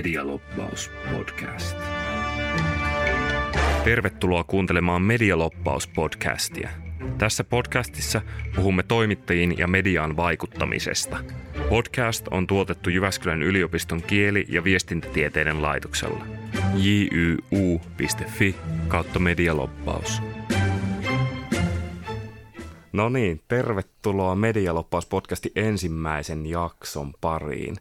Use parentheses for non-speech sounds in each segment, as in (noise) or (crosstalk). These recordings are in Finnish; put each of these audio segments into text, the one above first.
Medialoppaus podcast. Tervetuloa kuuntelemaan Medialoppaus podcastia. Tässä podcastissa puhumme toimittajiin ja mediaan vaikuttamisesta. Podcast on tuotettu Jyväskylän yliopiston kieli- ja viestintätieteiden laitoksella. jyu.fi kautta medialoppaus. No niin, tervetuloa Medialoppaus-podcastin ensimmäisen jakson pariin.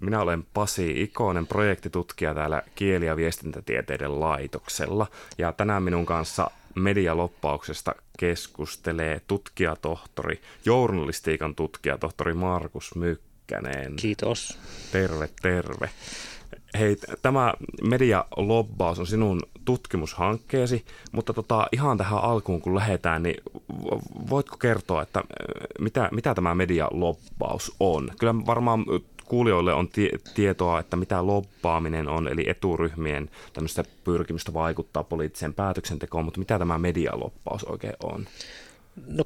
Minä olen Pasi Ikonen, projektitutkija täällä kieli- ja viestintätieteiden laitoksella. Ja tänään minun kanssa medialoppauksesta keskustelee tutkijatohtori, journalistiikan tutkijatohtori Markus Mykkänen. Kiitos. Terve, terve. Hei, tämä medialobbaus on sinun tutkimushankkeesi, mutta tota, ihan tähän alkuun kun lähdetään, niin voitko kertoa, että mitä, mitä tämä medialobbaus on? Kyllä varmaan kuulijoille on tie- tietoa, että mitä lobbaaminen on, eli eturyhmien tämmöistä pyrkimystä vaikuttaa poliittiseen päätöksentekoon, mutta mitä tämä medialoppaus oikein on? No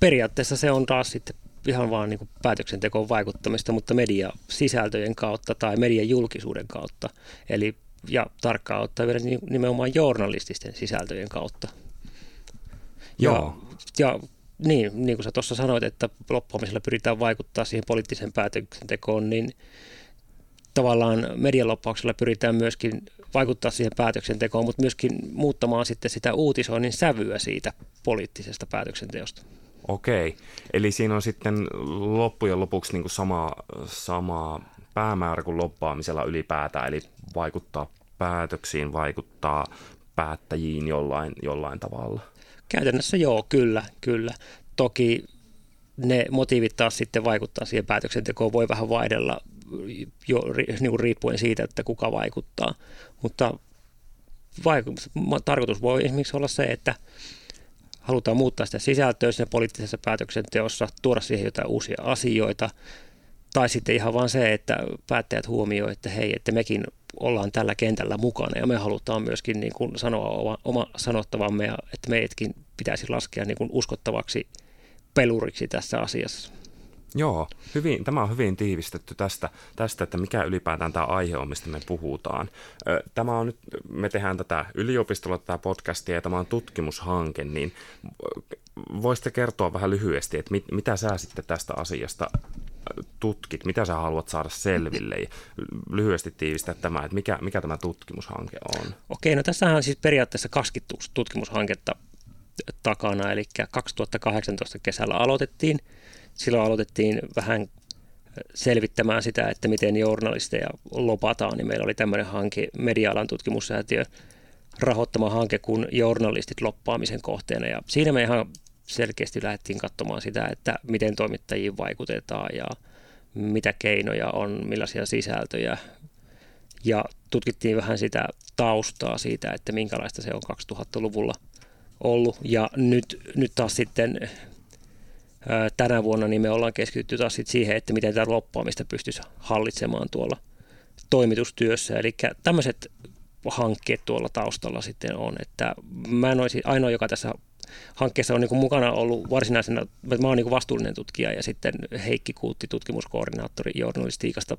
periaatteessa se on taas sitten ihan vaan niin päätöksentekoon vaikuttamista, mutta mediasisältöjen kautta tai median julkisuuden kautta. Eli ja tarkkaan ottaa vielä nimenomaan journalististen sisältöjen kautta. Joo. Ja, ja niin, niin kuin sä tuossa sanoit, että loppuamisella pyritään vaikuttaa siihen poliittiseen päätöksentekoon, niin tavallaan medialoppauksella pyritään myöskin vaikuttaa siihen päätöksentekoon, mutta myöskin muuttamaan sitten sitä uutisoinnin sävyä siitä poliittisesta päätöksenteosta. Okei, eli siinä on sitten loppujen lopuksi niin kuin sama, sama päämäärä kuin loppaamisella ylipäätään, eli vaikuttaa päätöksiin, vaikuttaa päättäjiin jollain, jollain tavalla. Käytännössä joo, kyllä, kyllä. Toki ne motiivit taas sitten vaikuttaa siihen päätöksentekoon, voi vähän vaihdella jo niin riippuen siitä, että kuka vaikuttaa. Mutta vaiku- tarkoitus voi esimerkiksi olla se, että halutaan muuttaa sitä sisältöä siinä poliittisessa päätöksenteossa, tuoda siihen jotain uusia asioita, tai sitten ihan vaan se, että päättäjät huomioivat, että hei, että mekin ollaan tällä kentällä mukana ja me halutaan myöskin niin kuin sanoa oma, oma sanottavamme ja että meidätkin pitäisi laskea niin kuin uskottavaksi peluriksi tässä asiassa. Joo, hyvin, tämä on hyvin tiivistetty tästä, tästä, että mikä ylipäätään tämä aihe on, mistä me puhutaan. Tämä on nyt, me tehdään tätä yliopistolla tätä podcastia ja tämä on tutkimushanke, niin voisitte kertoa vähän lyhyesti, että mit, mitä sä sitten tästä asiasta tutkit, mitä sä haluat saada selville ja lyhyesti tiivistää tämä, että mikä, mikä tämä tutkimushanke on? Okei, no tässähän on siis periaatteessa kaksi tutkimushanketta takana, eli 2018 kesällä aloitettiin. Silloin aloitettiin vähän selvittämään sitä, että miten journalisteja lopataan, niin meillä oli tämmöinen hanke, media-alan tutkimussäätiö rahoittama hanke kuin journalistit loppaamisen kohteena. Ja siinä me ihan selkeästi lähdettiin katsomaan sitä, että miten toimittajiin vaikutetaan ja mitä keinoja on, millaisia sisältöjä. Ja tutkittiin vähän sitä taustaa siitä, että minkälaista se on 2000-luvulla ollut. Ja nyt, nyt taas sitten tänä vuonna niin me ollaan keskitytty taas sit siihen, että miten tätä loppuamista pystyisi hallitsemaan tuolla toimitustyössä. Eli tämmöiset hankkeet tuolla taustalla sitten on, että mä en olisi ainoa, joka tässä hankkeessa on niin mukana ollut varsinaisena, mä oon niin vastuullinen tutkija ja sitten Heikki Kuutti, tutkimuskoordinaattori journalistiikasta,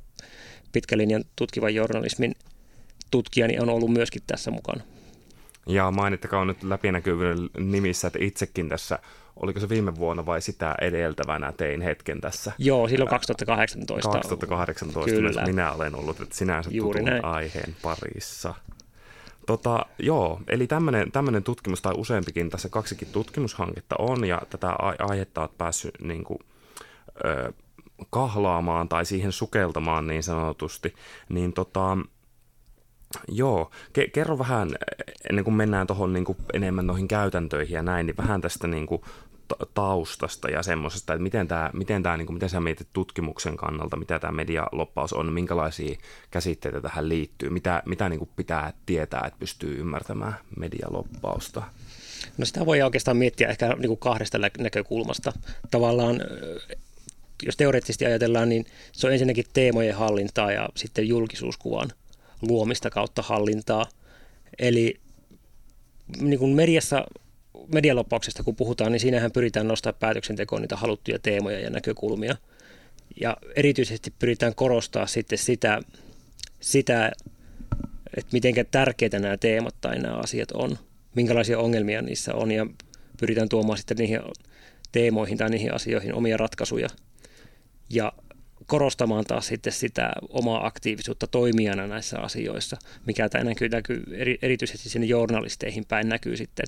pitkälinjan tutkivan journalismin tutkijani on ollut myöskin tässä mukana. Ja mainittakaa nyt läpinäkyvyyden nimissä, että itsekin tässä, oliko se viime vuonna vai sitä edeltävänä tein hetken tässä? Joo, silloin 2018. 2018 Kyllä. minä olen ollut, että sinänsä Juuri tutun näin. aiheen parissa. Tota, joo, eli tämmöinen tutkimus tai useampikin, tässä kaksikin tutkimushanketta on ja tätä aihetta olet päässyt niin kuin, ö, kahlaamaan tai siihen sukeltamaan niin sanotusti, niin tota, Joo, Ke- kerro vähän, ennen kuin mennään tuohon niin enemmän noihin käytäntöihin ja näin, niin vähän tästä niin kuin, taustasta ja semmoisesta, että miten, tämä, miten, tämä, niin kuin, miten sä mietit tutkimuksen kannalta, mitä tämä medialoppaus on, minkälaisia käsitteitä tähän liittyy, mitä, mitä niin kuin pitää tietää, että pystyy ymmärtämään medialoppausta? No sitä voi oikeastaan miettiä ehkä niin kuin kahdesta näkökulmasta. Tavallaan jos teoreettisesti ajatellaan, niin se on ensinnäkin teemojen hallintaa ja sitten julkisuuskuvan luomista kautta hallintaa. Eli niin kuin mediassa medialoppauksesta kun puhutaan, niin siinähän pyritään nostamaan päätöksentekoon niitä haluttuja teemoja ja näkökulmia. Ja erityisesti pyritään korostaa sitten sitä sitä, että miten tärkeitä nämä teemat tai nämä asiat on, minkälaisia ongelmia niissä on ja pyritään tuomaan sitten niihin teemoihin tai niihin asioihin omia ratkaisuja ja korostamaan taas sitten sitä omaa aktiivisuutta toimijana näissä asioissa, mikä tämä näkyy, näkyy erityisesti sinne journalisteihin päin näkyy sitten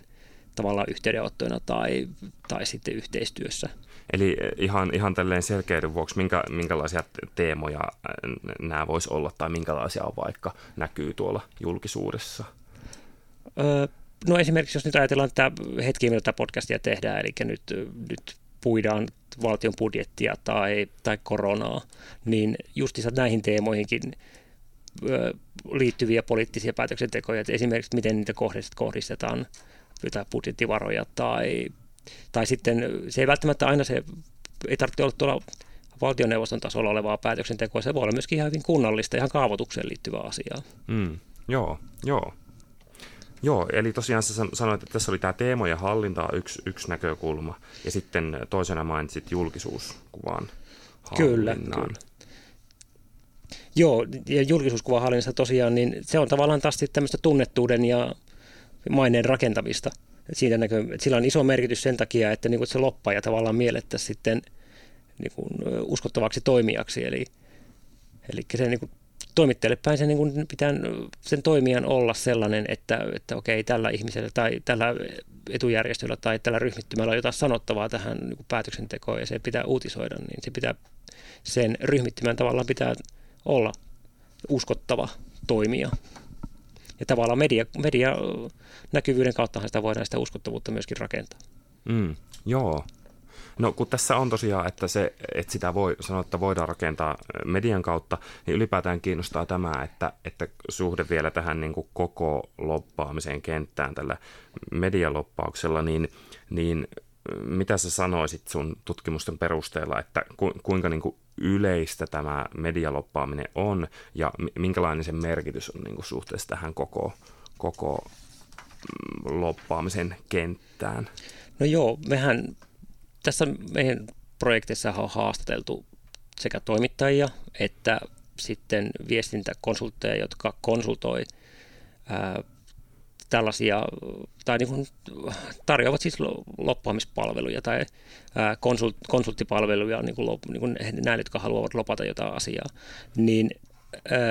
tavallaan yhteydenottoina tai, tai sitten yhteistyössä. Eli ihan, ihan tälleen selkeyden vuoksi, minkä, minkälaisia teemoja nämä voisi olla tai minkälaisia on vaikka näkyy tuolla julkisuudessa? Öö, no esimerkiksi jos nyt ajatellaan tätä hetkiä, mitä tätä podcastia tehdään, eli nyt, nyt puidaan valtion budjettia tai, tai koronaa, niin justissa näihin teemoihinkin liittyviä poliittisia päätöksentekoja, että esimerkiksi miten niitä kohdistetaan jotain budjettivaroja tai, tai sitten se ei välttämättä aina se, ei tarvitse olla tuolla valtioneuvoston tasolla olevaa päätöksentekoa, se voi olla myöskin ihan hyvin kunnallista, ihan kaavoitukseen liittyvää asiaa. Mm, joo, joo. Joo, eli tosiaan sä sanoit, että tässä oli tämä teemojen hallinta yksi, yksi näkökulma, ja sitten toisena mainitsit julkisuuskuvan Kyllä, kyllä. Joo, ja julkisuuskuvan hallinnassa tosiaan, niin se on tavallaan taas tämmöistä tunnettuuden ja maineen rakentamista. Siitä näkö, että sillä on iso merkitys sen takia, että niin kuin se loppaaja tavallaan miellettäisiin sitten niin kuin uskottavaksi toimijaksi. Eli, eli se niin kuin toimittajalle päin se niin kuin pitää sen toimijan olla sellainen, että, että okei, tällä ihmisellä tai tällä etujärjestöllä tai tällä ryhmittymällä on jotain sanottavaa tähän niin kuin päätöksentekoon ja se pitää uutisoida, niin se pitää sen ryhmittymän tavallaan pitää olla uskottava toimija. Ja tavallaan media, media näkyvyyden kautta sitä voidaan sitä uskottavuutta myöskin rakentaa. Mm, joo. No kun tässä on tosiaan, että, se, että sitä voi sanoa, että voidaan rakentaa median kautta, niin ylipäätään kiinnostaa tämä, että, että suhde vielä tähän niin kuin koko loppaamiseen kenttään tällä medialoppauksella, niin, niin mitä sä sanoisit sun tutkimusten perusteella, että ku, kuinka niin kuin yleistä tämä medialoppaaminen on ja minkälainen sen merkitys on niin kuin suhteessa tähän koko, koko mm, loppaamisen kenttään? No joo, mehän tässä meidän projektissa on haastateltu sekä toimittajia että sitten viestintäkonsultteja, jotka konsultoi ää, tällaisia, tai niin kuin tarjoavat siis loppuamispalveluja tai konsult, konsulttipalveluja niin kuin, niin kuin näille, jotka haluavat lopata jotain asiaa, niin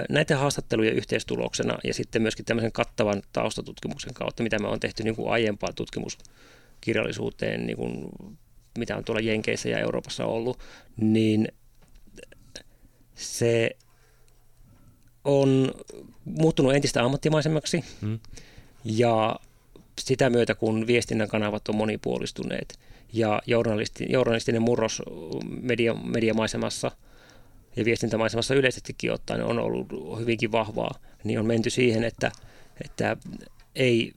näiden haastattelujen yhteistuloksena ja sitten myöskin tämmöisen kattavan taustatutkimuksen kautta, mitä me on tehty niin kuin aiempaan tutkimuskirjallisuuteen niin kuin mitä on tuolla Jenkeissä ja Euroopassa ollut, niin se on muuttunut entistä ammattimaisemmaksi hmm. Ja sitä myötä, kun viestinnän kanavat on monipuolistuneet ja journalisti, journalistinen murros media, mediamaisemassa ja viestintämaisemassa yleisestikin ottaen on ollut hyvinkin vahvaa, niin on menty siihen, että, että ei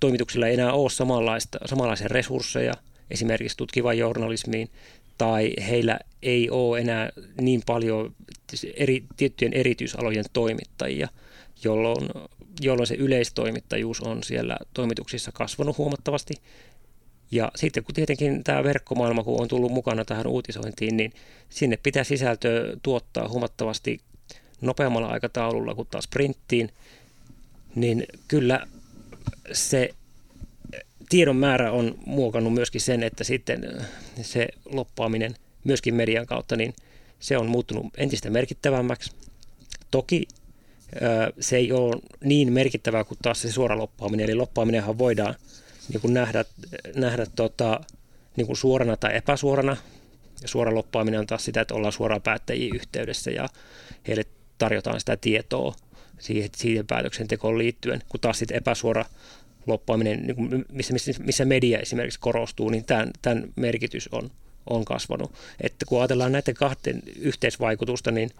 toimituksilla ei enää ole samanlaista, samanlaisia resursseja – esimerkiksi tutkivaan journalismiin, tai heillä ei ole enää niin paljon eri, tiettyjen erityisalojen toimittajia, jolloin, jolloin se yleistoimittajuus on siellä toimituksissa kasvanut huomattavasti. Ja sitten kun tietenkin tämä verkkomaailma, kun on tullut mukana tähän uutisointiin, niin sinne pitää sisältöä tuottaa huomattavasti nopeammalla aikataululla kuin taas printtiin, niin kyllä se tiedon määrä on muokannut myöskin sen, että sitten se loppaaminen myöskin median kautta, niin se on muuttunut entistä merkittävämmäksi. Toki se ei ole niin merkittävää kuin taas se suora loppaaminen, eli loppaaminenhan voidaan niin kuin nähdä, nähdä tota, niin kuin suorana tai epäsuorana. Ja suora loppaaminen on taas sitä, että ollaan suoraan päättäjiin yhteydessä ja heille tarjotaan sitä tietoa siihen, siihen päätöksentekoon liittyen, kun taas sitten epäsuora loppaaminen, niin missä, missä, missä media esimerkiksi korostuu, niin tämän, tämän merkitys on, on kasvanut. Että kun ajatellaan näiden kahden yhteisvaikutusta, niin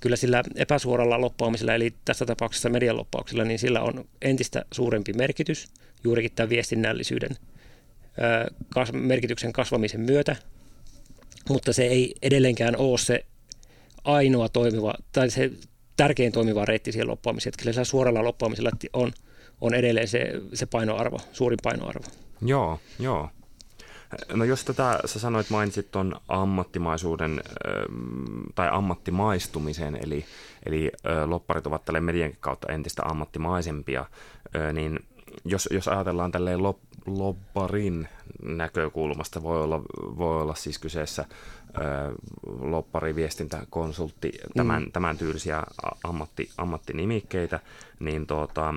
kyllä sillä epäsuoralla loppaamisella, eli tässä tapauksessa median loppauksella, niin sillä on entistä suurempi merkitys juurikin tämän viestinnällisyyden kas, merkityksen kasvamisen myötä, mutta se ei edelleenkään ole se ainoa toimiva, tai se tärkein toimiva reitti siihen loppaamiseen. Että kyllä suoralla loppaamisella on – on edelleen se, se painoarvo, suurin painoarvo. Joo, joo. No jos tätä, sä sanoit, mainitsit tuon ammattimaisuuden tai ammattimaistumisen, eli, eli lopparit ovat tälle median kautta entistä ammattimaisempia, niin jos, jos ajatellaan tälleen lop, lopparin näkökulmasta, voi olla, voi olla siis kyseessä loppari, viestintäkonsultti, tämän, mm. tämän tyylisiä ammatti, ammattinimikkeitä, niin tuota,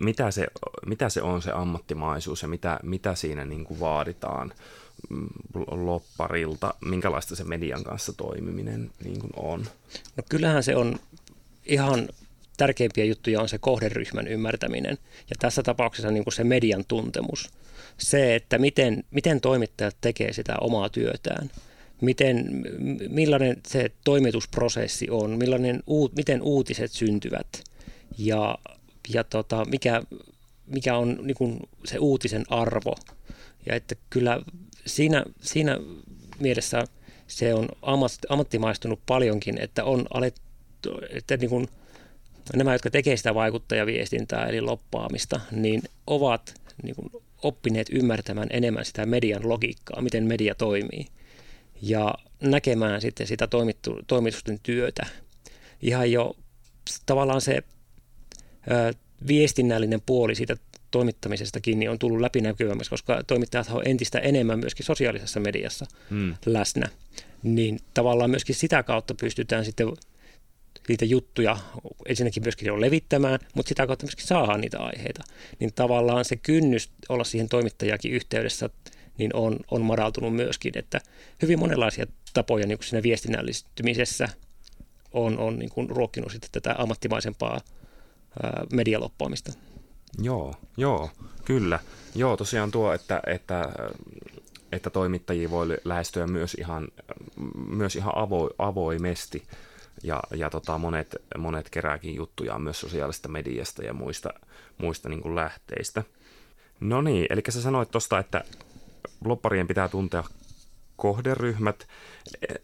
mitä se, mitä se on se ammattimaisuus ja mitä, mitä siinä niin kuin vaaditaan mm, lopparilta, minkälaista se median kanssa toimiminen niin kuin on? No kyllähän se on ihan tärkeimpiä juttuja on se kohderyhmän ymmärtäminen. Ja tässä tapauksessa niin kuin se median tuntemus. Se, että miten, miten toimittajat tekee sitä omaa työtään, miten, millainen se toimitusprosessi on, millainen, miten uutiset syntyvät. Ja ja tota, mikä, mikä on niin kuin se uutisen arvo. Ja että kyllä siinä, siinä mielessä se on ammattimaistunut paljonkin, että on alettu, että niin kuin nämä, jotka tekevät sitä vaikuttajaviestintää eli loppaamista, niin ovat niin kuin oppineet ymmärtämään enemmän sitä median logiikkaa, miten media toimii ja näkemään sitten sitä toimitusten työtä. Ihan jo tavallaan se viestinnällinen puoli siitä toimittamisestakin niin on tullut läpinäkyvämmäksi, koska toimittajat on entistä enemmän myöskin sosiaalisessa mediassa hmm. läsnä. Niin tavallaan myöskin sitä kautta pystytään sitten niitä juttuja ensinnäkin myöskin jo levittämään, mutta sitä kautta myöskin saadaan niitä aiheita. Niin tavallaan se kynnys olla siihen toimittajakin yhteydessä niin on, on madaltunut myöskin, että hyvin monenlaisia tapoja niin siinä viestinnällistymisessä on, on niin kuin ruokkinut sitten tätä ammattimaisempaa medialoppaamista. Joo, joo, kyllä. Joo, tosiaan tuo, että, että, että toimittajia voi lähestyä myös ihan, myös ihan avo, avoimesti. Ja, ja tota, monet, monet kerääkin juttuja myös sosiaalista mediasta ja muista, muista niin kuin lähteistä. No niin, eli sä sanoit tuosta, että lopparien pitää tuntea kohderyhmät.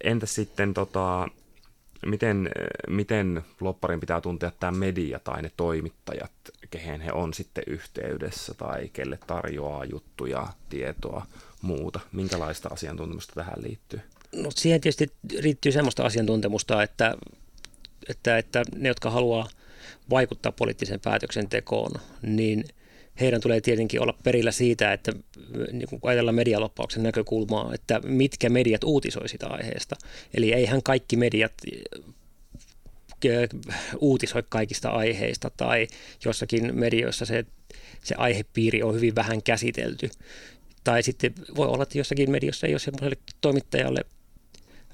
Entä sitten tota, miten, miten lopparin pitää tuntea tämä media tai ne toimittajat, kehen he on sitten yhteydessä tai kelle tarjoaa juttuja, tietoa, muuta? Minkälaista asiantuntemusta tähän liittyy? No siihen tietysti liittyy sellaista asiantuntemusta, että, että, että ne, jotka haluaa vaikuttaa poliittiseen päätöksentekoon, niin – heidän tulee tietenkin olla perillä siitä, että niin kun ajatellaan medialoppauksen näkökulmaa, että mitkä mediat uutisoi sitä aiheesta. Eli eihän kaikki mediat uutisoi kaikista aiheista tai jossakin medioissa se, se aihepiiri on hyvin vähän käsitelty. Tai sitten voi olla, että jossakin mediossa ei ole semmoiselle toimittajalle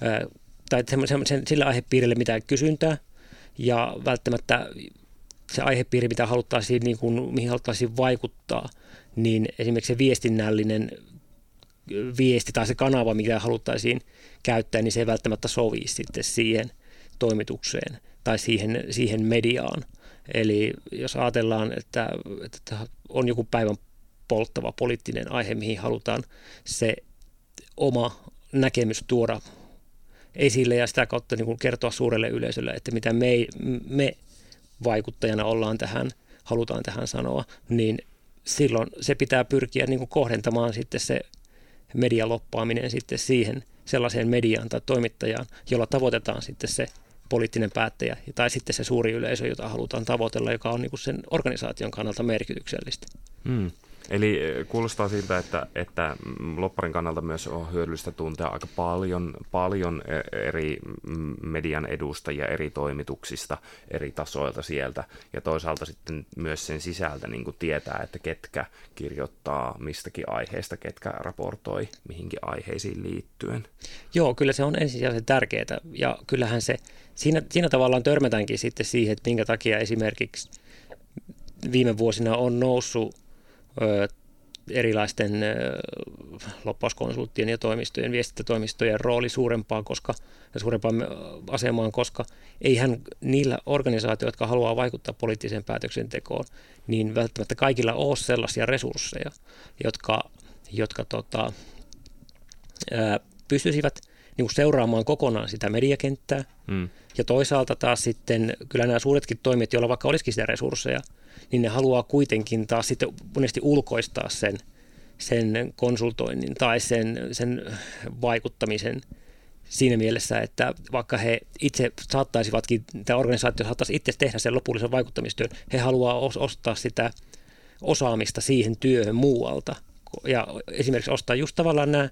ää, tai semmoisen, sillä aihepiirille mitään kysyntää ja välttämättä se aihepiiri, mitä haluttaisiin, niin kuin, mihin haluttaisiin vaikuttaa, niin esimerkiksi se viestinnällinen viesti tai se kanava, mikä haluttaisiin käyttää, niin se ei välttämättä sovi sitten siihen toimitukseen tai siihen, siihen mediaan. Eli jos ajatellaan, että, että on joku päivän polttava poliittinen aihe, mihin halutaan se oma näkemys tuoda esille ja sitä kautta niin kuin kertoa suurelle yleisölle, että mitä me, me vaikuttajana ollaan tähän, halutaan tähän sanoa, niin silloin se pitää pyrkiä niin kuin kohdentamaan sitten se medialoppaaminen sitten siihen sellaiseen mediaan tai toimittajaan, jolla tavoitetaan sitten se poliittinen päättäjä tai sitten se suuri yleisö, jota halutaan tavoitella, joka on niin kuin sen organisaation kannalta merkityksellistä. Hmm. Eli eh, kuulostaa siltä, että, että lopparin kannalta myös on hyödyllistä tuntea aika paljon, paljon e, eri median edustajia eri toimituksista, eri tasoilta sieltä, ja toisaalta sitten myös sen sisältä niin kuin tietää, että ketkä kirjoittaa mistäkin aiheesta, ketkä raportoi mihinkin aiheisiin liittyen. Joo, kyllä se on ensisijaisen tärkeää, ja kyllähän se, siinä, siinä tavallaan törmätäänkin sitten siihen, että minkä takia esimerkiksi viime vuosina on noussut erilaisten loppauskonsulttien ja toimistojen, viestintätoimistojen rooli suurempaan, koska, suurempaan asemaan, koska eihän niillä organisaatioilla, jotka haluaa vaikuttaa poliittiseen päätöksentekoon, niin välttämättä kaikilla ole sellaisia resursseja, jotka, jotka tota, ää, pystyisivät niin kuin seuraamaan kokonaan sitä mediakenttää. Hmm. Ja toisaalta taas sitten kyllä nämä suuretkin toimijat, joilla vaikka olisikin sitä resursseja, niin ne haluaa kuitenkin taas sitten monesti ulkoistaa sen, sen konsultoinnin tai sen, sen vaikuttamisen siinä mielessä, että vaikka he itse saattaisivatkin, tämä organisaatio saattaisi itse tehdä sen lopullisen vaikuttamistyön, he haluaa ostaa sitä osaamista siihen työhön muualta. Ja esimerkiksi ostaa just tavallaan nämä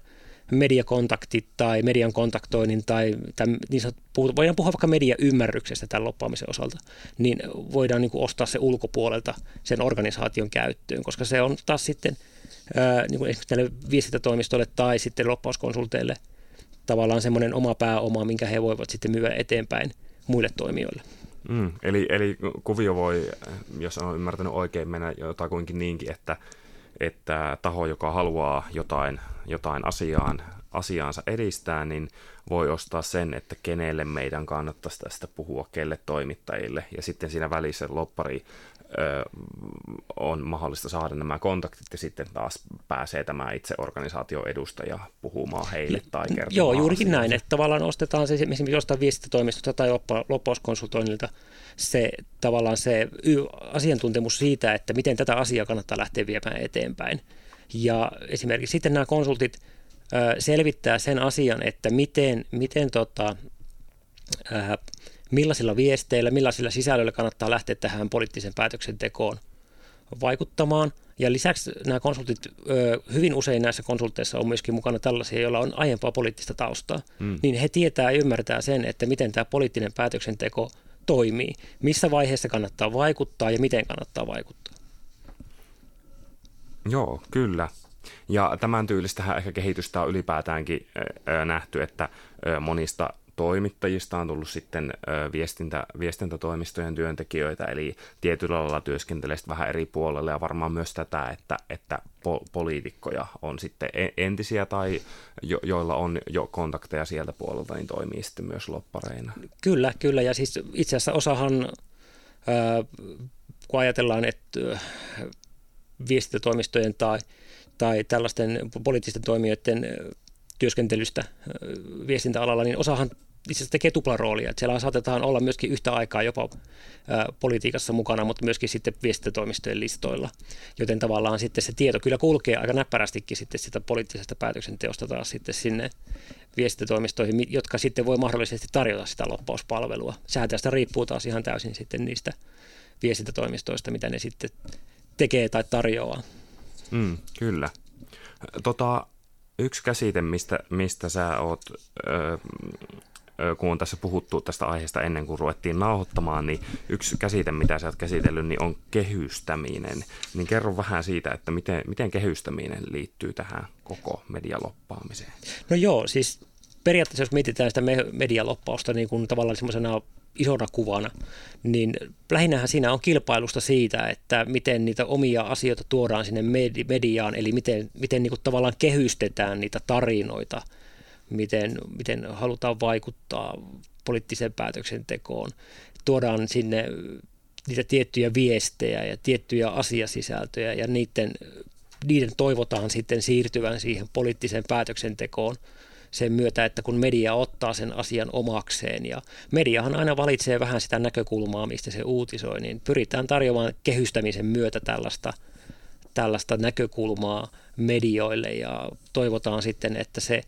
mediakontaktit tai median kontaktoinnin tai tämän, niin sanot, voidaan puhua vaikka mediaymmärryksestä tämän loppaamisen osalta, niin voidaan niin kuin ostaa se ulkopuolelta sen organisaation käyttöön, koska se on taas sitten ää, niin kuin esimerkiksi näille viestintätoimistoille tai sitten loppauskonsulteille tavallaan semmoinen oma pääoma, minkä he voivat sitten myydä eteenpäin muille toimijoille. Mm, eli, eli kuvio voi, jos on ymmärtänyt oikein, mennä jotakuinkin niinkin, että että taho, joka haluaa jotain, jotain asiaan, asiaansa edistää, niin voi ostaa sen, että kenelle meidän kannattaisi tästä puhua, kelle toimittajille. Ja sitten siinä välissä loppari on mahdollista saada nämä kontaktit ja sitten taas pääsee tämä itse organisaation edustaja puhumaan heille tai kertomaan. Joo, juurikin asiasta. näin, että tavallaan ostetaan se esimerkiksi jostain viestintätoimistosta tai loppauskonsultoinnilta se tavallaan se asiantuntemus siitä, että miten tätä asiaa kannattaa lähteä viemään eteenpäin. Ja esimerkiksi sitten nämä konsultit selvittää sen asian, että miten, miten tota, äh, millaisilla viesteillä, millaisilla sisällöillä kannattaa lähteä tähän poliittisen päätöksentekoon vaikuttamaan. Ja lisäksi nämä konsultit, hyvin usein näissä konsulteissa on myöskin mukana tällaisia, joilla on aiempaa poliittista taustaa, mm. niin he tietää ja ymmärtää sen, että miten tämä poliittinen päätöksenteko toimii, missä vaiheessa kannattaa vaikuttaa ja miten kannattaa vaikuttaa. Joo, kyllä. Ja tämän tyylistähän ehkä kehitystä on ylipäätäänkin nähty, että monista toimittajista on tullut sitten viestintä, viestintätoimistojen työntekijöitä, eli tietyllä lailla työskentelee vähän eri puolelle ja varmaan myös tätä, että, että po- poliitikkoja on sitten entisiä tai jo, joilla on jo kontakteja sieltä puolelta, niin toimii sitten myös loppareina. Kyllä, kyllä, ja siis itse asiassa osahan, äh, kun ajatellaan, että viestintätoimistojen tai tai tällaisten poliittisten toimijoiden työskentelystä viestintäalalla, niin osahan itse asiassa tekee tuplaroolia. Siellä saatetaan olla myöskin yhtä aikaa jopa politiikassa mukana, mutta myöskin sitten viestintätoimistojen listoilla. Joten tavallaan sitten se tieto kyllä kulkee aika näppärästikin sitten sitä poliittisesta päätöksenteosta taas sitten sinne viestintätoimistoihin, jotka sitten voi mahdollisesti tarjota sitä loppauspalvelua. Sehän tästä riippuu taas ihan täysin sitten niistä viestintätoimistoista, mitä ne sitten tekee tai tarjoaa. Mm, kyllä. Tota, yksi käsite, mistä, mistä sä oot, ö, kun on tässä puhuttu tästä aiheesta ennen kuin ruvettiin nauhoittamaan, niin yksi käsite, mitä sä oot käsitellyt, niin on kehystäminen. Niin kerro vähän siitä, että miten, miten kehystäminen liittyy tähän koko medialoppaamiseen. No joo, siis periaatteessa jos mietitään sitä medialoppausta niin kuin tavallaan semmoisena isona kuvana, niin lähinnähän siinä on kilpailusta siitä, että miten niitä omia asioita tuodaan sinne mediaan, eli miten, miten niin kuin tavallaan kehystetään niitä tarinoita, miten, miten halutaan vaikuttaa poliittiseen päätöksentekoon, tuodaan sinne niitä tiettyjä viestejä ja tiettyjä asiasisältöjä ja niiden, niiden toivotaan sitten siirtyvän siihen poliittiseen päätöksentekoon – sen myötä, että kun media ottaa sen asian omakseen. Ja mediahan aina valitsee vähän sitä näkökulmaa, mistä se uutisoi, niin pyritään tarjoamaan kehystämisen myötä tällaista, tällaista näkökulmaa medioille. Ja toivotaan sitten, että se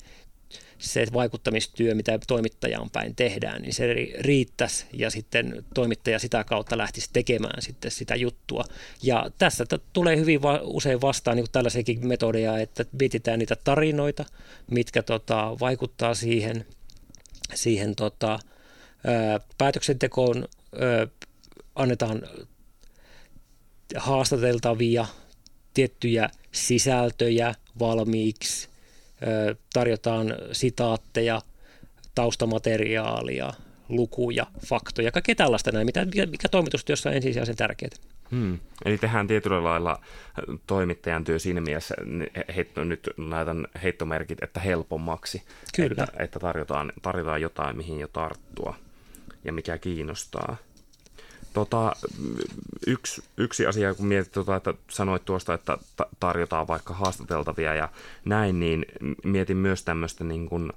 se vaikuttamistyö, mitä toimittajan päin tehdään, niin se riittäisi ja sitten toimittaja sitä kautta lähtisi tekemään sitten sitä juttua. Ja tässä tulee hyvin va- usein vastaan niin tällaisiakin metodeja, että mietitään niitä tarinoita, mitkä tota, vaikuttaa siihen, siihen tota, ää, päätöksentekoon, ää, annetaan haastateltavia tiettyjä sisältöjä valmiiksi, tarjotaan sitaatteja, taustamateriaalia, lukuja, faktoja, kaikkea tällaista näin, mikä, mikä toimitustyössä on ensisijaisen tärkeää. Hmm. Eli tehdään tietyllä lailla toimittajan työ siinä mielessä, heitto, nyt laitan heittomerkit, että helpommaksi, Kyllä. että, että tarjotaan, tarjotaan jotain, mihin jo tarttua ja mikä kiinnostaa. Tota, yksi, yksi asia, kun mietit, tota, että sanoit tuosta, että tarjotaan vaikka haastateltavia ja näin, niin mietin myös tämmöistä niin kuin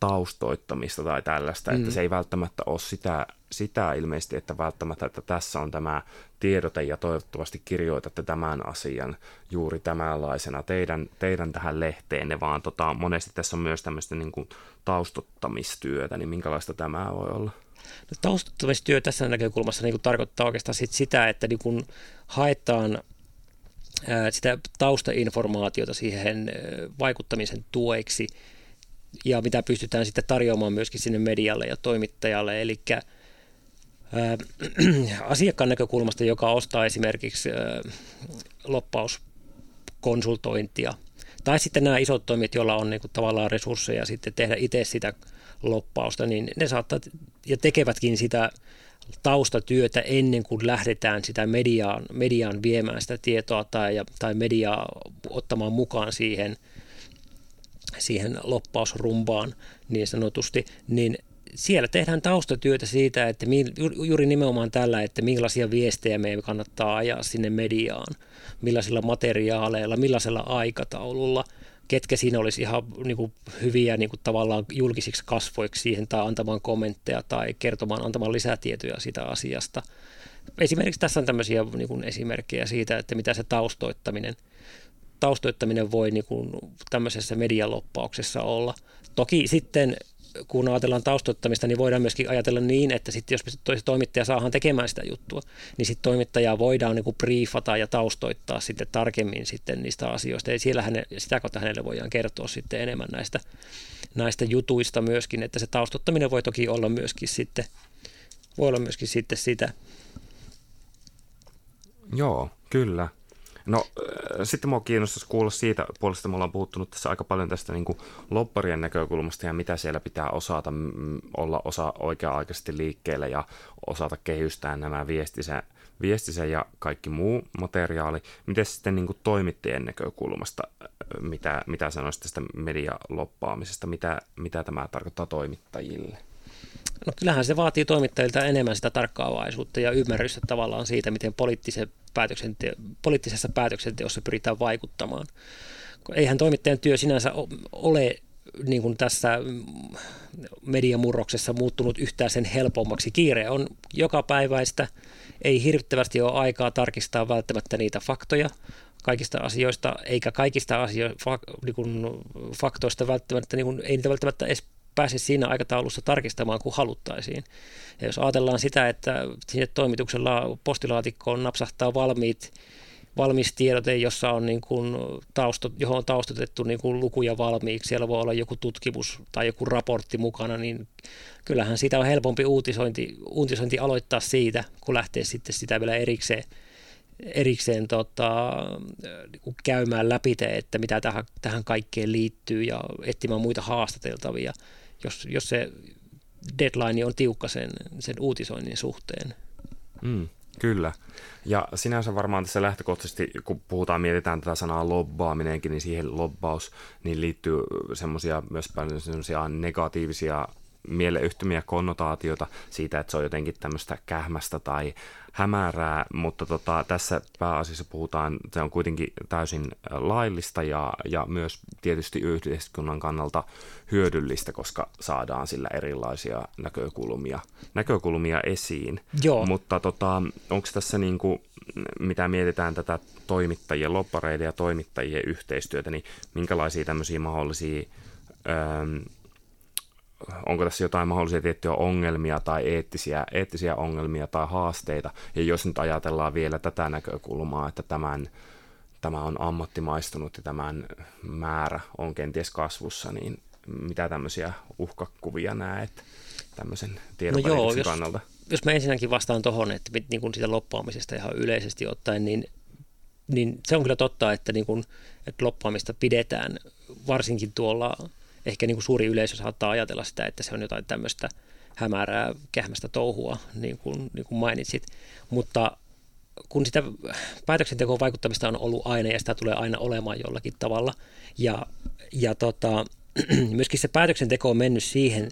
taustoittamista tai tällaista, mm. että se ei välttämättä ole sitä, sitä ilmeisesti, että välttämättä, että tässä on tämä tiedote ja toivottavasti kirjoitatte tämän asian juuri tämänlaisena teidän, teidän tähän lehteenne, vaan tota, monesti tässä on myös tämmöistä niin kuin taustottamistyötä, niin minkälaista tämä voi olla? No, taustottamistyö tässä näkökulmassa niin kuin tarkoittaa oikeastaan sit sitä, että niin kuin haetaan sitä taustainformaatiota siihen vaikuttamisen tueksi ja mitä pystytään sitten tarjoamaan myöskin sinne medialle ja toimittajalle. Eli (clears throat) asiakkaan näkökulmasta, joka ostaa esimerkiksi loppauskonsultointia, tai sitten nämä isot toimijat, joilla on niin kuin tavallaan resursseja sitten tehdä itse sitä loppausta, niin ne saattaa ja tekevätkin sitä taustatyötä ennen kuin lähdetään sitä mediaan, mediaan viemään sitä tietoa tai, tai mediaa ottamaan mukaan siihen, siihen loppausrumbaan niin sanotusti, niin siellä tehdään taustatyötä siitä, että juuri nimenomaan tällä, että millaisia viestejä meidän kannattaa ajaa sinne mediaan, millaisilla materiaaleilla, millaisella aikataululla – ketkä siinä olisi ihan niin kuin, hyviä niin kuin, tavallaan julkisiksi kasvoiksi siihen tai antamaan kommentteja tai kertomaan, antamaan lisätietoja siitä asiasta. Esimerkiksi tässä on tämmöisiä niin kuin, esimerkkejä siitä, että mitä se taustoittaminen, taustoittaminen voi niin kuin, tämmöisessä medialoppauksessa olla. Toki sitten kun ajatellaan taustoittamista, niin voidaan myöskin ajatella niin, että sitten jos toimittaja saadaan tekemään sitä juttua, niin sitten toimittajaa voidaan niin kuin briefata ja taustoittaa sitten tarkemmin sitten niistä asioista. Ja siellä häne, sitä kautta hänelle voidaan kertoa sitten enemmän näistä, näistä jutuista myöskin, että se taustottaminen voi toki olla myöskin sitten, voi olla myöskin sitten sitä. Joo, kyllä. No äh, sitten mua kiinnostaisi kuulla siitä puolesta, me ollaan puhuttunut tässä aika paljon tästä niin lopparien näkökulmasta ja mitä siellä pitää osata olla osa oikea-aikaisesti liikkeelle ja osata kehystää nämä viestisen, viestisen ja kaikki muu materiaali. Miten sitten niin toimittajien näkökulmasta, äh, mitä, mitä sanoisit tästä medialoppaamisesta, mitä, mitä tämä tarkoittaa toimittajille? No kyllähän se vaatii toimittajilta enemmän sitä tarkkaavaisuutta ja ymmärrystä tavallaan siitä, miten poliittisen päätöksente- poliittisessa päätöksenteossa pyritään vaikuttamaan. Eihän toimittajan työ sinänsä ole niin kuin tässä mediamurroksessa muuttunut yhtään sen helpommaksi. Kiire on joka päiväistä, ei hirvittävästi ole aikaa tarkistaa välttämättä niitä faktoja kaikista asioista, eikä kaikista asioista, niin kuin faktoista välttämättä, niin kuin, ei niitä välttämättä edes pääse siinä aikataulussa tarkistamaan kuin haluttaisiin. Ja jos ajatellaan sitä, että sinne toimituksella postilaatikkoon napsahtaa valmiit valmis tiedote, jossa on niin kuin tausto, johon on taustatettu niin kuin lukuja valmiiksi, siellä voi olla joku tutkimus tai joku raportti mukana, niin kyllähän sitä on helpompi uutisointi, uutisointi aloittaa siitä, kun lähtee sitten sitä vielä erikseen erikseen tota, niin käymään läpi, että mitä tähän, tähän kaikkeen liittyy ja etsimään muita haastateltavia, jos, jos se deadline on tiukka sen, sen uutisoinnin suhteen. Mm, kyllä. Ja sinänsä varmaan tässä lähtökohtaisesti, kun puhutaan, mietitään tätä sanaa lobbaaminenkin, niin siihen lobbaus niin liittyy semmoisia myös paljon semmoisia negatiivisia mieleyhtymiä konnotaatiota siitä, että se on jotenkin tämmöistä kähmästä tai hämärää, mutta tota, tässä pääasiassa puhutaan, se on kuitenkin täysin laillista ja, ja myös tietysti yhteiskunnan kannalta hyödyllistä, koska saadaan sillä erilaisia näkökulmia, näkökulmia esiin. Joo. Mutta tota, onko tässä niin kuin, mitä mietitään tätä toimittajien, loppareiden ja toimittajien yhteistyötä, niin minkälaisia tämmöisiä mahdollisia onko tässä jotain mahdollisia tiettyjä ongelmia tai eettisiä, eettisiä ongelmia tai haasteita. Ja jos nyt ajatellaan vielä tätä näkökulmaa, että tämän, tämä on ammattimaistunut ja tämän määrä on kenties kasvussa, niin mitä tämmöisiä uhkakuvia näet tämmöisen tiedon no joo, jos, kannalta? Jos mä ensinnäkin vastaan tuohon, että niin kuin siitä loppaamisesta ihan yleisesti ottaen, niin, niin se on kyllä totta, että, niin kuin, että loppaamista pidetään varsinkin tuolla ehkä niin kuin suuri yleisö saattaa ajatella sitä, että se on jotain tämmöistä hämärää, kähmästä touhua, niin kuin, niin kuin mainitsit. Mutta kun sitä päätöksentekoon vaikuttamista on ollut aina ja sitä tulee aina olemaan jollakin tavalla, ja, ja tota, (clears throat) myöskin se päätöksenteko on mennyt siihen,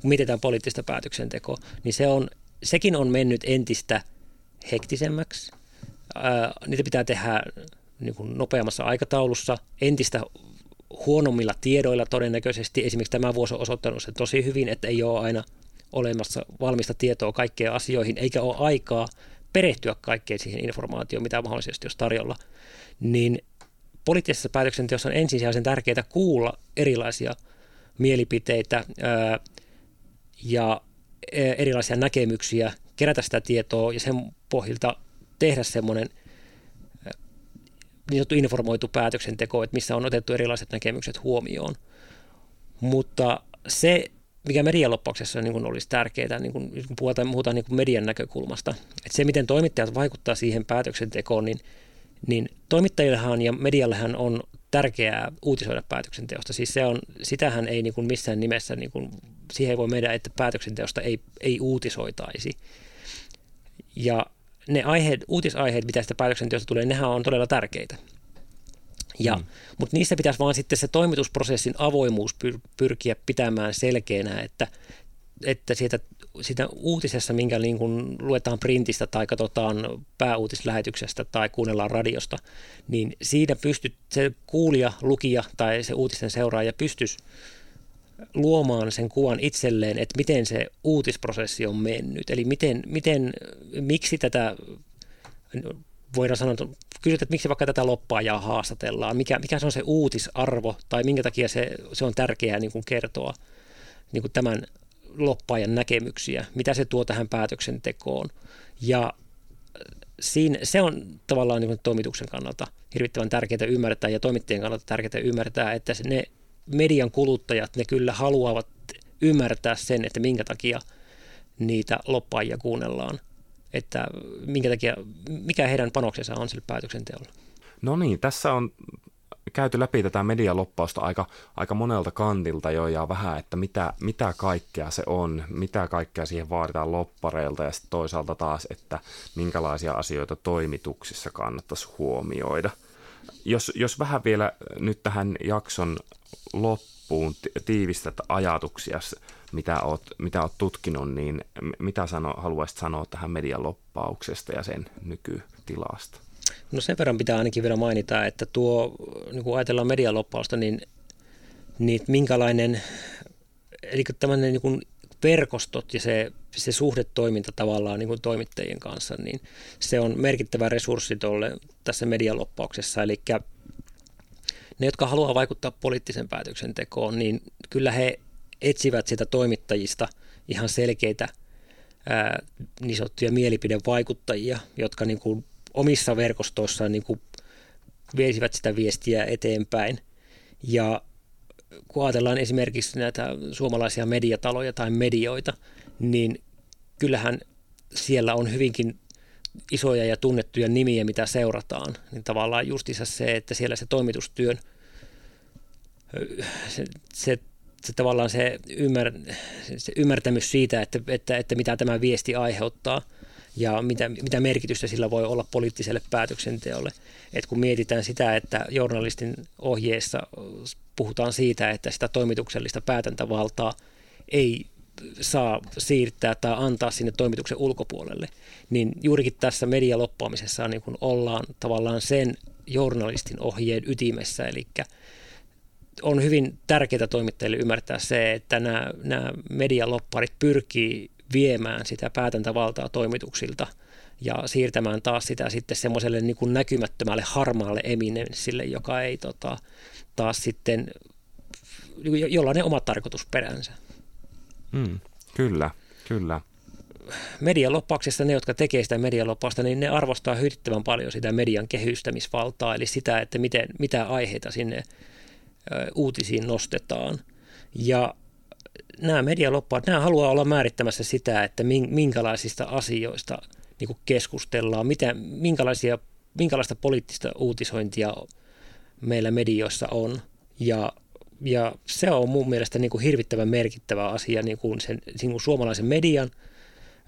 kun mietitään poliittista päätöksentekoa, niin se on, sekin on mennyt entistä hektisemmäksi. Ää, niitä pitää tehdä niin kuin nopeammassa aikataulussa, entistä huonommilla tiedoilla todennäköisesti. Esimerkiksi tämä vuosi on osoittanut sen tosi hyvin, että ei ole aina olemassa valmista tietoa kaikkeen asioihin, eikä ole aikaa perehtyä kaikkeen siihen informaatioon, mitä mahdollisesti olisi tarjolla. Niin poliittisessa päätöksenteossa on ensisijaisen tärkeää kuulla erilaisia mielipiteitä ää, ja erilaisia näkemyksiä, kerätä sitä tietoa ja sen pohjalta tehdä semmoinen niin sanottu informoitu päätöksenteko, että missä on otettu erilaiset näkemykset huomioon. Mutta se, mikä medialoppauksessa niin kuin olisi tärkeää, niin kuin, kun puhutaan, puhutaan niin kuin median näkökulmasta, että se, miten toimittajat vaikuttaa siihen päätöksentekoon, niin, niin toimittajillehan ja mediallehan on tärkeää uutisoida päätöksenteosta. Siis se on, sitähän ei niin kuin missään nimessä, niin kuin, siihen ei voi meidän, että päätöksenteosta ei, ei uutisoitaisi. Ja ne aiheet, uutisaiheet, mitä sitä päätöksenteosta tulee, nehän on todella tärkeitä. Ja, mm. Mutta niissä pitäisi vaan sitten se toimitusprosessin avoimuus pyr- pyrkiä pitämään selkeänä, että, että siitä, siitä uutisessa, minkä niin kun luetaan printistä tai katsotaan pääuutislähetyksestä tai kuunnellaan radiosta, niin siinä pystyt, se kuulija, lukija tai se uutisten seuraaja pystyisi luomaan sen kuvan itselleen, että miten se uutisprosessi on mennyt. Eli miten, miten miksi tätä, voidaan sanoa, kysyt, että miksi vaikka tätä loppaajaa haastatellaan, mikä, mikä se on se uutisarvo tai minkä takia se, se on tärkeää niin kuin kertoa niin kuin tämän loppaajan näkemyksiä, mitä se tuo tähän päätöksentekoon. Ja siinä, se on tavallaan niin toimituksen kannalta hirvittävän tärkeää ymmärtää ja toimittajien kannalta tärkeää ymmärtää, että ne median kuluttajat, ne kyllä haluavat ymmärtää sen, että minkä takia niitä loppaajia kuunnellaan, että minkä takia, mikä heidän panoksensa on sille päätöksenteolla. No niin, tässä on käyty läpi tätä medialoppausta aika, aika monelta kantilta jo ja vähän, että mitä, mitä kaikkea se on, mitä kaikkea siihen vaaditaan loppareilta ja sitten toisaalta taas, että minkälaisia asioita toimituksissa kannattaisi huomioida. Jos, jos vähän vielä nyt tähän jakson loppuun tiivistät ajatuksia, mitä oot, mitä oot tutkinut, niin mitä sano, haluaisit sanoa tähän median loppauksesta ja sen nykytilasta? No sen verran pitää ainakin vielä mainita, että tuo, niin kun ajatellaan medialoppausta, niin, niin minkälainen, eli tämmöinen niin verkostot ja se, se suhdetoiminta tavallaan niin kuin toimittajien kanssa, niin se on merkittävä resurssi tuolle tässä medialoppauksessa, eli ne, jotka haluaa vaikuttaa poliittisen päätöksentekoon, niin kyllä he etsivät sitä toimittajista ihan selkeitä ää, niin sanottuja mielipidevaikuttajia, jotka niin kuin omissa verkostoissaan niin kuin viesivät sitä viestiä eteenpäin. Ja kun ajatellaan esimerkiksi näitä suomalaisia mediataloja tai medioita, niin kyllähän siellä on hyvinkin isoja ja tunnettuja nimiä, mitä seurataan, niin tavallaan justiinsa se, että siellä se toimitustyön, se, se, se tavallaan se, ymmär, se ymmärtämys siitä, että, että, että mitä tämä viesti aiheuttaa ja mitä, mitä merkitystä sillä voi olla poliittiselle päätöksenteolle. Et kun mietitään sitä, että journalistin ohjeessa puhutaan siitä, että sitä toimituksellista päätäntävaltaa ei saa siirtää tai antaa sinne toimituksen ulkopuolelle, niin juurikin tässä medialoppaamisessa niin kun ollaan tavallaan sen journalistin ohjeen ytimessä, eli on hyvin tärkeää toimittajille ymmärtää se, että nämä, nämä medialopparit pyrkii viemään sitä päätäntävaltaa toimituksilta ja siirtämään taas sitä sitten semmoiselle niin kuin näkymättömälle harmaalle eminenssille, joka ei tota, taas sitten, jolla ne omat tarkoitusperänsä. Mm, kyllä, kyllä. Medialoppauksessa ne, jotka tekee sitä medialoppausta, niin ne arvostaa hyvittävän paljon sitä median kehystämisvaltaa, eli sitä, että miten, mitä aiheita sinne uutisiin nostetaan. Ja nämä medialoppaat, nämä haluaa olla määrittämässä sitä, että minkälaisista asioista niin keskustellaan, mitä, minkälaisia, minkälaista poliittista uutisointia meillä medioissa on. Ja ja se on mun mielestä niin kuin hirvittävän merkittävä asia niin kuin sen niin kuin suomalaisen median,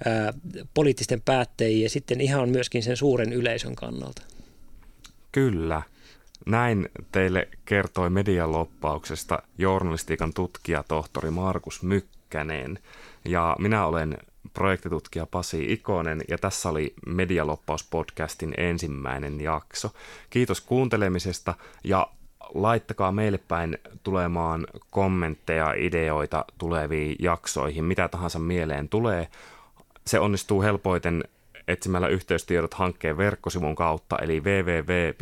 ää, poliittisten päättäjien ja sitten ihan myöskin sen suuren yleisön kannalta. Kyllä. Näin teille kertoi median loppauksesta journalistiikan tutkija tohtori Markus Mykkänen. Ja minä olen projektitutkija Pasi Ikonen ja tässä oli Medialoppaus podcastin ensimmäinen jakso. Kiitos kuuntelemisesta ja laittakaa meille päin tulemaan kommentteja, ideoita tuleviin jaksoihin, mitä tahansa mieleen tulee. Se onnistuu helpoiten etsimällä yhteystiedot hankkeen verkkosivun kautta, eli www.jyu.fi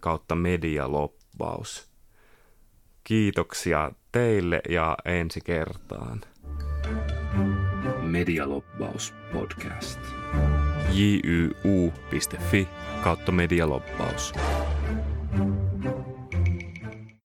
kautta medialoppaus. Kiitoksia teille ja ensi kertaan. Medialoppaus podcast. jyu.fi kautta medialobbaus.